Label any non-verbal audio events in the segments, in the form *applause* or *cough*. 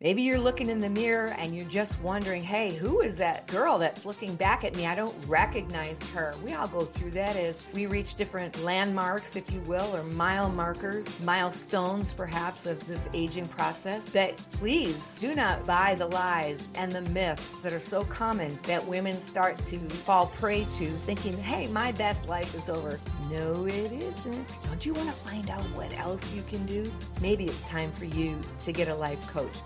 Maybe you're looking in the mirror and you're just wondering, hey, who is that girl that's looking back at me? I don't recognize her. We all go through that as we reach different landmarks, if you will, or mile markers, milestones perhaps of this aging process. But please do not buy the lies and the myths that are so common that women start to fall prey to, thinking, hey, my best life is over. No, it isn't. Don't you want to find out what else you can do? Maybe it's time for you to get a life coach.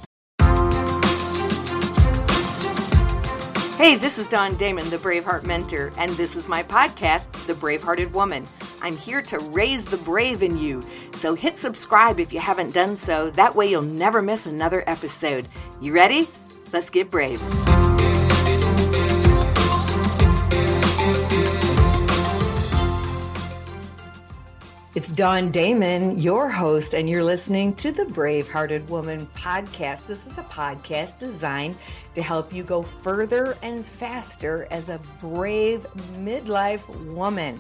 Hey, this is Dawn Damon, the Braveheart Mentor, and this is my podcast, The Bravehearted Woman. I'm here to raise the brave in you. So hit subscribe if you haven't done so. That way you'll never miss another episode. You ready? Let's get brave. It's Dawn Damon, your host, and you're listening to the Bravehearted Woman podcast. This is a podcast designed to help you go further and faster as a brave midlife woman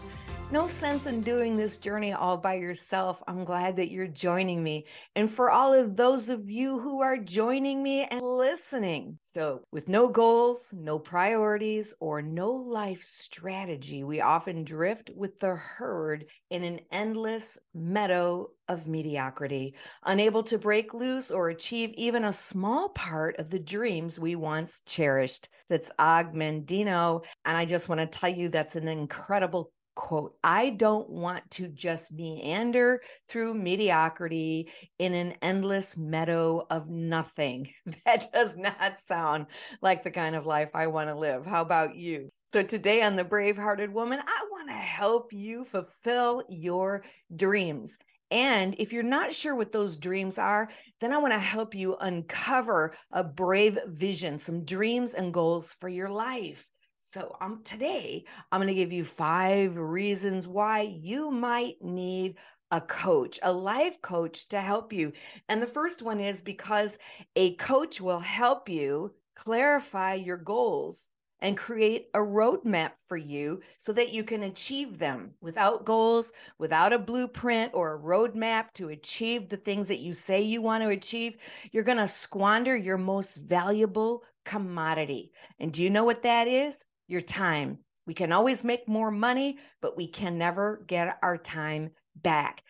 no sense in doing this journey all by yourself. I'm glad that you're joining me. And for all of those of you who are joining me and listening. So, with no goals, no priorities, or no life strategy, we often drift with the herd in an endless meadow of mediocrity, unable to break loose or achieve even a small part of the dreams we once cherished. That's Og Mandino. And I just want to tell you that's an incredible quote, I don't want to just meander through mediocrity in an endless meadow of nothing. *laughs* That does not sound like the kind of life I want to live. How about you? So, today on The Bravehearted Woman, I want to help you fulfill your dreams. And if you're not sure what those dreams are, then I want to help you uncover a brave vision, some dreams and goals for your life. So um today I'm going to give you 5 reasons why you might need a coach, a life coach to help you. And the first one is because a coach will help you clarify your goals and create a roadmap for you so that you can achieve them without goals, without a blueprint or a roadmap to achieve the things that you say you want to achieve. You're going to squander your most valuable commodity. And do you know what that is? Your time. We can always make more money, but we can never get our time back.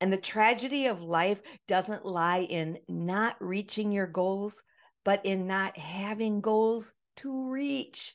And the tragedy of life doesn't lie in not reaching your goals, but in not having goals to reach.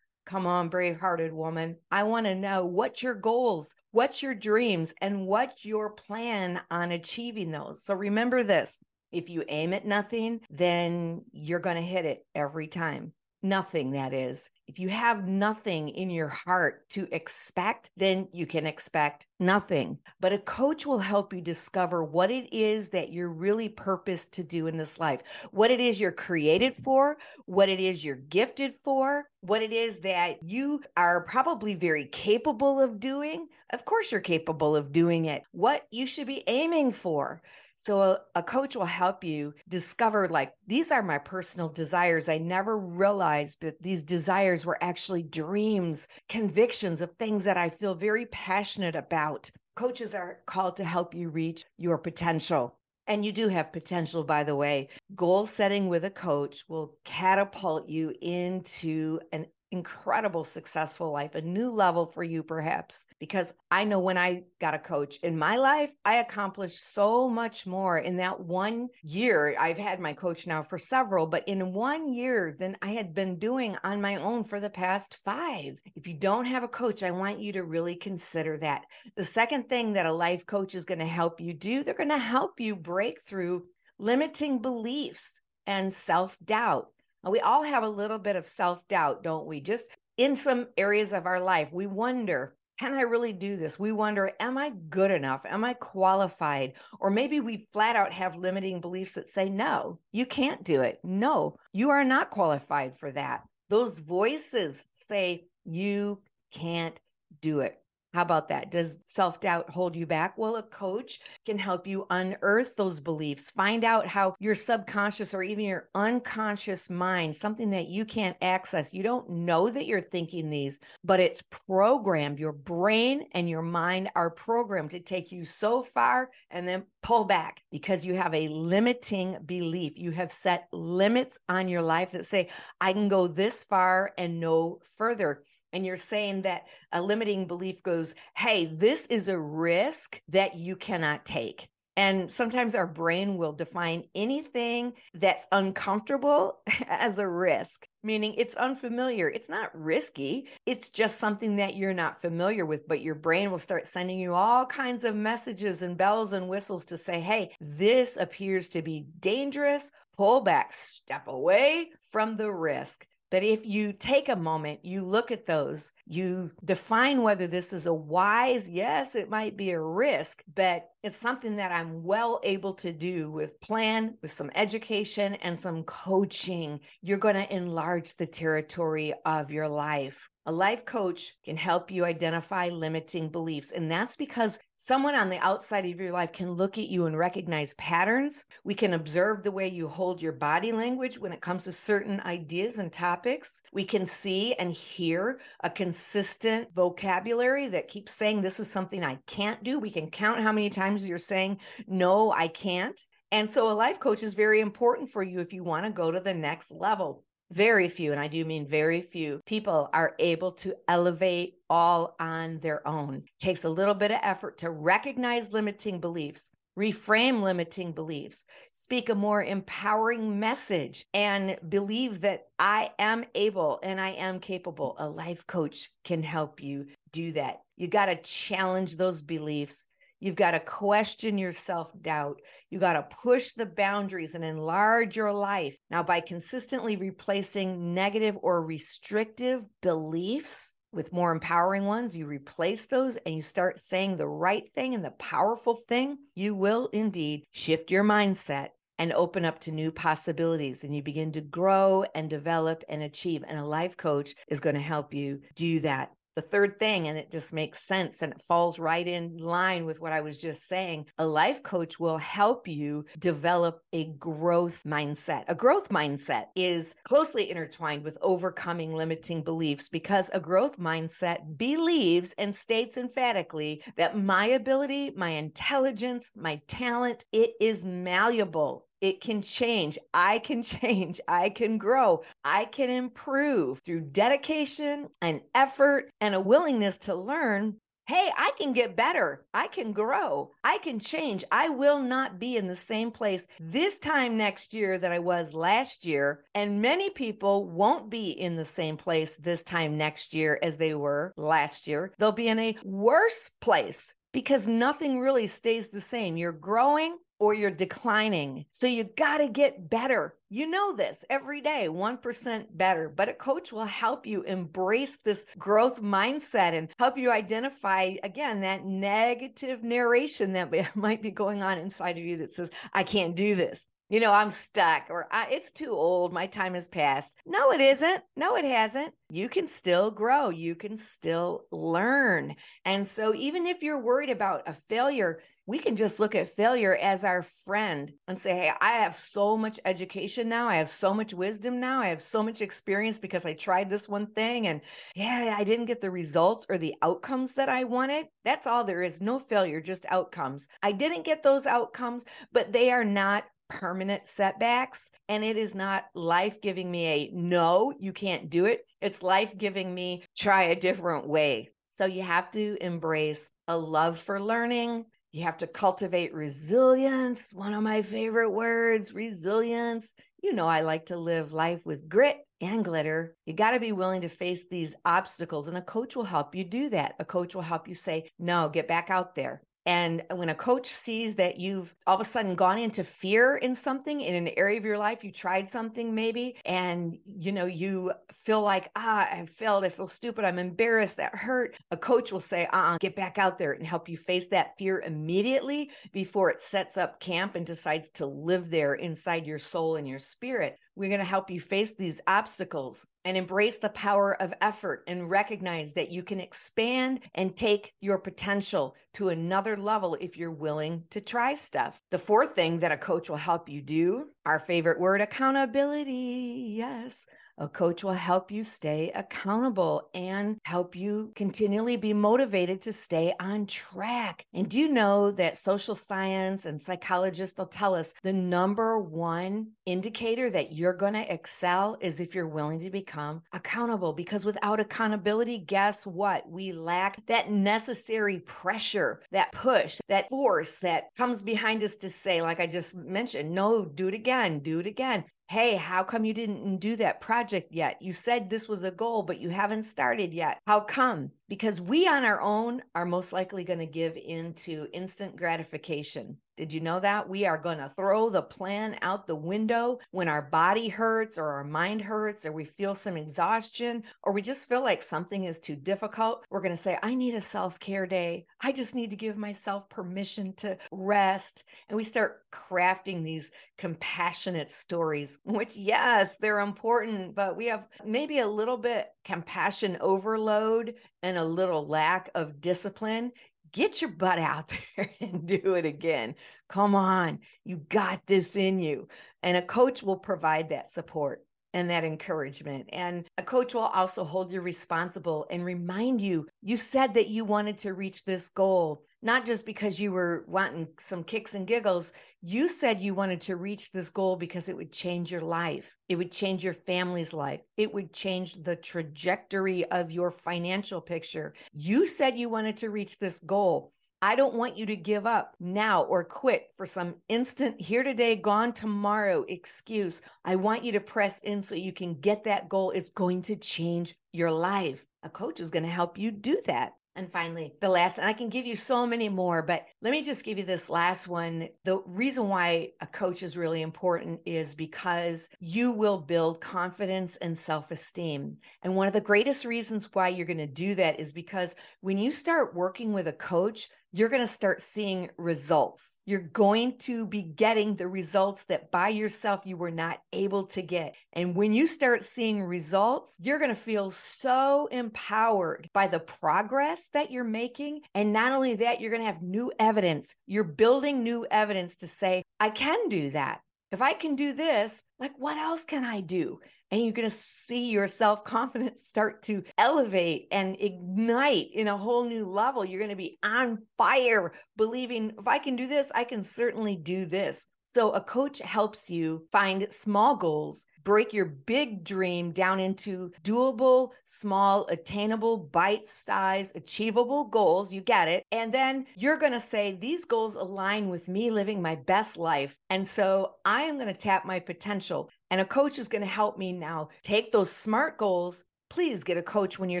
Come on, brave hearted woman. I want to know what's your goals, what's your dreams, and what's your plan on achieving those. So remember this if you aim at nothing, then you're going to hit it every time nothing that is. If you have nothing in your heart to expect then you can expect nothing. But a coach will help you discover what it is that you're really purposed to do in this life what it is you're created for what it is you're gifted for what it is that you are probably very capable of doing. Of course you're capable of doing it. What you should be aiming for so a, a, coach will help you discover like these are my personal desires. I never realized that these desires were actually dreams, convictions of things that I feel very passionate about. Coaches are called to help you reach your potential. And you do have potential, by the way. Goal setting with a coach will catapult you into an incredible successful life, a new level for you, perhaps. Because I know when I got a coach in my life, I accomplished so much more in that one year. I've had my coach now for several, but in one year than I had been doing on my own for the past five. If you don't have a coach, I want you to really consider that. The second thing that a life coach is going to help you do, they're going to help you break through limiting beliefs and self doubt we all have a little bit of self doubt, don't we? Just in some areas of our life, we wonder, can I really do this? We wonder, am I good enough? Am I qualified? Or maybe we flat out have limiting beliefs that say, no, you can't do it. No, you are not qualified for that. Those voices say, you can't do it. How about that? Does self doubt hold you back? Well, a coach can help you unearth those beliefs, find out how your subconscious or even your unconscious mind, something that you can't access, you don't know that you're thinking these, but it's programmed. Your brain and your mind are programmed to take you so far and then pull back because you have a limiting belief. You have set limits on your life that say, I can go this far and no further and you're saying that a limiting belief goes, hey, this is a risk that you cannot take. And sometimes our brain will define anything that's uncomfortable *laughs* as a risk, meaning it's unfamiliar. It's not risky. It's just something that you're not familiar with. But your brain will start sending you all kinds of messages and bells and whistles to say, hey, this appears to be dangerous. Pull back, step away from the risk. But if you take a moment, you look at those, you define whether this is a wise, yes, it might be a risk, but it's something that I'm well able to do with plan, with some education and some coaching. You're going to enlarge the territory of your life. A life coach can help you identify limiting beliefs. And that's because someone on the outside of your life can look at you and recognize patterns. We can observe the way you hold your body language when it comes to certain ideas and topics. We can see and hear a consistent vocabulary that keeps saying, This is something I can't do. We can count how many times you're saying, No, I can't. And so a life coach is very important for you if you want to go to the next level very few, and I do mean very few people are able to elevate all on their own. Takes a little bit of effort to recognize limiting beliefs, reframe limiting beliefs, speak a more empowering message, and believe that I am able and I am capable. A life coach can help you do that. You got to challenge those beliefs You've got to question your self doubt. You got to push the boundaries and enlarge your life. Now, by consistently replacing negative or restrictive beliefs with more empowering ones, you replace those and you start saying the right thing and the powerful thing, you will indeed shift your mindset and open up to new possibilities. And you begin to grow and develop and achieve. And a life coach is going to help you do that the third thing, and it just makes sense and it falls right in line with what I was just saying. A life coach will help you develop a growth mindset. A growth mindset is closely intertwined with overcoming limiting beliefs because a growth mindset believes and states emphatically that my ability, my intelligence, my talent, it is malleable it can change. I can *laughs* change. I can grow. I can improve through dedication and effort and a willingness to learn. Hey, I can get better. I can grow. I can change. I will not be in the same place this time next year that I was last year. And many people won't be in the same place this time next year as they were last year. They'll be in a worse place because nothing really stays the same. You're growing, or you're declining. So you got to get better. You know this every day, 1% better. But a coach will help you embrace this growth mindset and help you identify, again, that negative narration that *laughs* might be going on inside of you that says, I can't do this. You know, I'm stuck or it's too old. My time has passed. No, it isn't. No, it hasn't. You can still grow. You can still learn. And so, even if you're worried about a failure, we can just look at failure as our friend and say, Hey, I have so much education now. I have so much wisdom now. I have so much experience because I tried this one thing and yeah, I didn't get the results or the outcomes that I wanted. That's all there is. No failure, just outcomes. I didn't get those outcomes, but they are not permanent setbacks. And it is not life giving me a no, you can't do it. It's life giving me try a different way. So you have to embrace a love for learning, you have to cultivate resilience, one of my favorite words, resilience. You know, I like to live life with grit and glitter. You got to be willing to face these obstacles, and a coach will help you do that. A coach will help you say, No, get back out there. And when a coach sees that you've all of a sudden gone into fear in something in an area of your life, you tried something maybe, and you know, you feel like, ah, I failed, I feel stupid, I'm embarrassed, that hurt. A coach will say, uh uh get back out there and help you face that fear immediately before it sets up camp and decides to live there inside your soul and your spirit. We're going to help you face these obstacles and embrace the power of effort and recognize that you can expand and take your potential to another level if you're willing to try stuff. The fourth thing that a coach will help you do, our favorite word, accountability. Yes. A coach will help you stay accountable and help you continually be motivated to stay on track. And do you know that social science and psychologists will tell us the number one indicator that you're going to excel is if you're willing to become accountable? Because without accountability, guess what? We lack that necessary pressure, that push, that force that comes behind us to say, like I just mentioned, no, do it again, do it again. Hey, how come you didn't do that project yet? You said this was a goal, but you haven't started yet. How come? Because we on our own are most likely going to give into instant gratification. Did you know that? We are going to throw the plan out the window when our body hurts or our mind hurts or we feel some exhaustion or we just feel like something is too difficult. We're going to say, I need a self care day. I just need to give myself permission to rest. And we start crafting these compassionate stories, which, yes, they're important, but we have maybe a little bit compassion overload and a little lack of discipline get your butt out *laughs* there and do it again. Come on, you got this in you. And a coach will provide that support and that encouragement. And a coach will also hold you responsible and remind you you said that you wanted to reach this goal not just because you were wanting some kicks and giggles. You said you wanted to reach this goal because it would change your life. It would change your family's life. It would change the trajectory of your financial picture. You said you wanted to reach this goal. I don't want you to give up now or quit for some instant here today, gone tomorrow excuse. I want you to press in so you can get that goal. It's going to change your life. A coach is going to help you do that. And finally, the last, and I can give you so many more, but let me just give you this last one. The reason why a coach is really important is because you will build confidence and self esteem. And one of the greatest reasons why you're going to do that is because when you start working with a coach, you're going to start seeing results. You're going to be getting the results that by yourself you were not able to get. And when you start seeing results, you're going to feel so empowered by the progress that you're making. And not only that, you're going to have new evidence. You're building new evidence to say, I can do that. If I can do this, like what else can I do? And you're going to see your self confidence start to elevate and ignite in a whole new level. You're going to be on fire, believing if I can do this, I can certainly do this. So, a coach helps you find small goals, break your big dream down into doable, small, attainable, bite sized, achievable goals. You get it. And then you're going to say, These goals align with me living my best life. And so I am going to tap my potential. And a coach is going to help me now take those smart goals Please get a coach when you're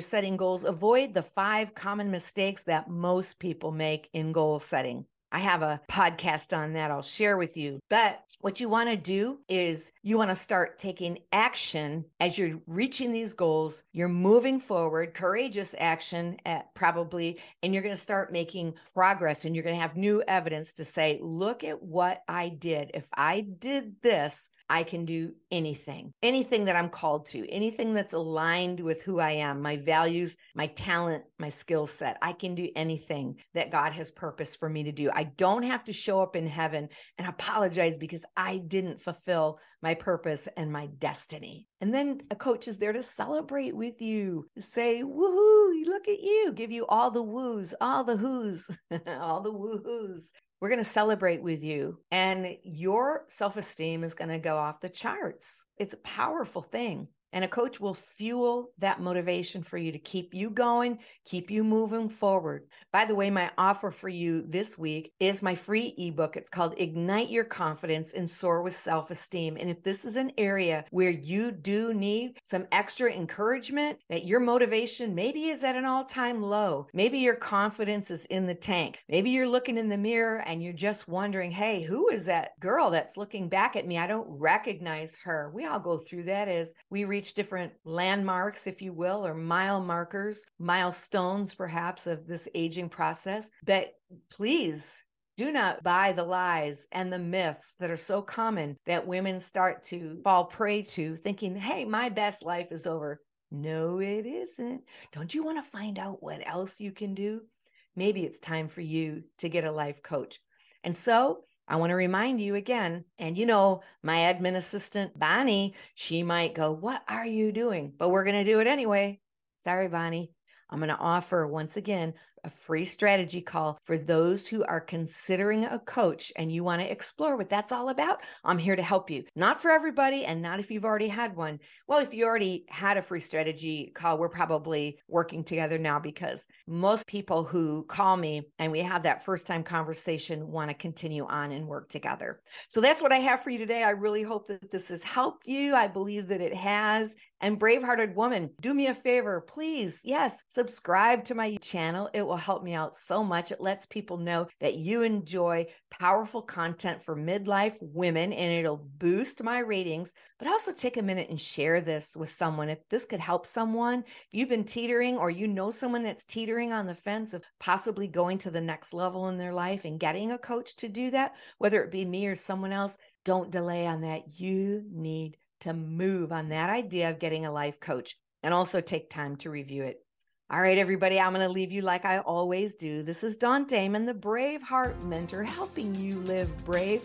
setting goals. Avoid the five common mistakes that most people make in goal setting. I have a podcast on that I'll share with you. But what you want to do is you want to start taking action as you're reaching these goals. You're moving forward, courageous action at probably, and you're going to start making progress and you're going to have new evidence to say, look at what I did. If I did this, I can do anything, anything that I'm called to, anything that's aligned with who I am, my values, my talent, my skill set. I can do anything that God has purpose for me to do. I don't have to show up in heaven and apologize because I didn't fulfill my purpose and my destiny. And then a coach is there to celebrate with you, say, woohoo, look at you, give you all the woos, all the whoos, *laughs* all the woohoos. We're going to celebrate with you, and your self esteem is going to go off the charts. It's a powerful thing. And a coach will fuel that motivation for you to keep you going, keep you moving forward. By the way, my offer for you this week is my free ebook. It's called Ignite Your Confidence and Soar with Self Esteem. And if this is an area where you do need some extra encouragement, that your motivation maybe is at an all time low, maybe your confidence is in the tank, maybe you're looking in the mirror and you're just wondering, hey, who is that girl that's looking back at me? I don't recognize her. We all go through that as we reach reach different landmarks, if you will, or mile markers, milestones perhaps of this aging process. But please do not buy the lies and the myths that are so common that women start to fall prey to, thinking, hey, my best life is over. No, it isn't. Don't you want to find out what else you can do? Maybe it's time for you to get a life coach. And so I want to remind you again, and you know, my admin assistant, Bonnie, she might go, What are you doing? But we're going to do it anyway. Sorry, Bonnie. I'm going to offer once again a free strategy call for those who are considering a coach and you want to explore what that's all about. I'm here to help you. Not for everybody and not if you've already had one. Well, if you already had a free strategy call, we're probably working together now because most people who call me and we have that first time conversation want to continue on and work together. So that's what I have for you today. I really hope that this has helped you. I believe that it has. And bravehearted woman, do me a favor, please. Yes, subscribe to my channel. It will help me out so much. It lets people know that you enjoy powerful content for midlife women and it'll boost my ratings. But also take a minute and share this with someone. If this could help someone, if you've been teetering or you know someone that's teetering on the fence of possibly going to the next level in their life and getting a coach to do that, whether it be me or someone else, don't delay on that. You need to move on that idea of getting a life coach and also take time to review it. All right, everybody, I'm going to leave you like I always do. This is Dawn Damon, the Braveheart Mentor, helping you live brave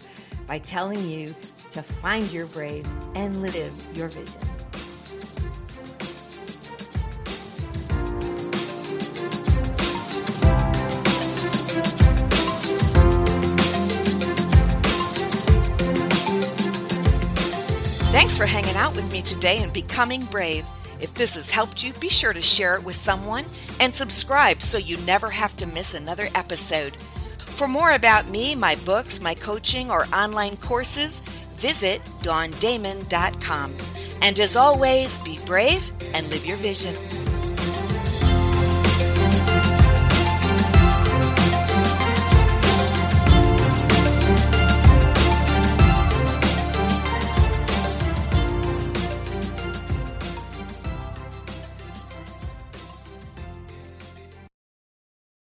by telling you to find your brave and live your vision. Thanks for hanging out with me today and becoming brave. If this has helped you, be sure to share it with someone and subscribe so you never have to miss another episode. For more about me, my books, my coaching, or online courses, visit dawndamon.com. And as always, be brave and live your vision.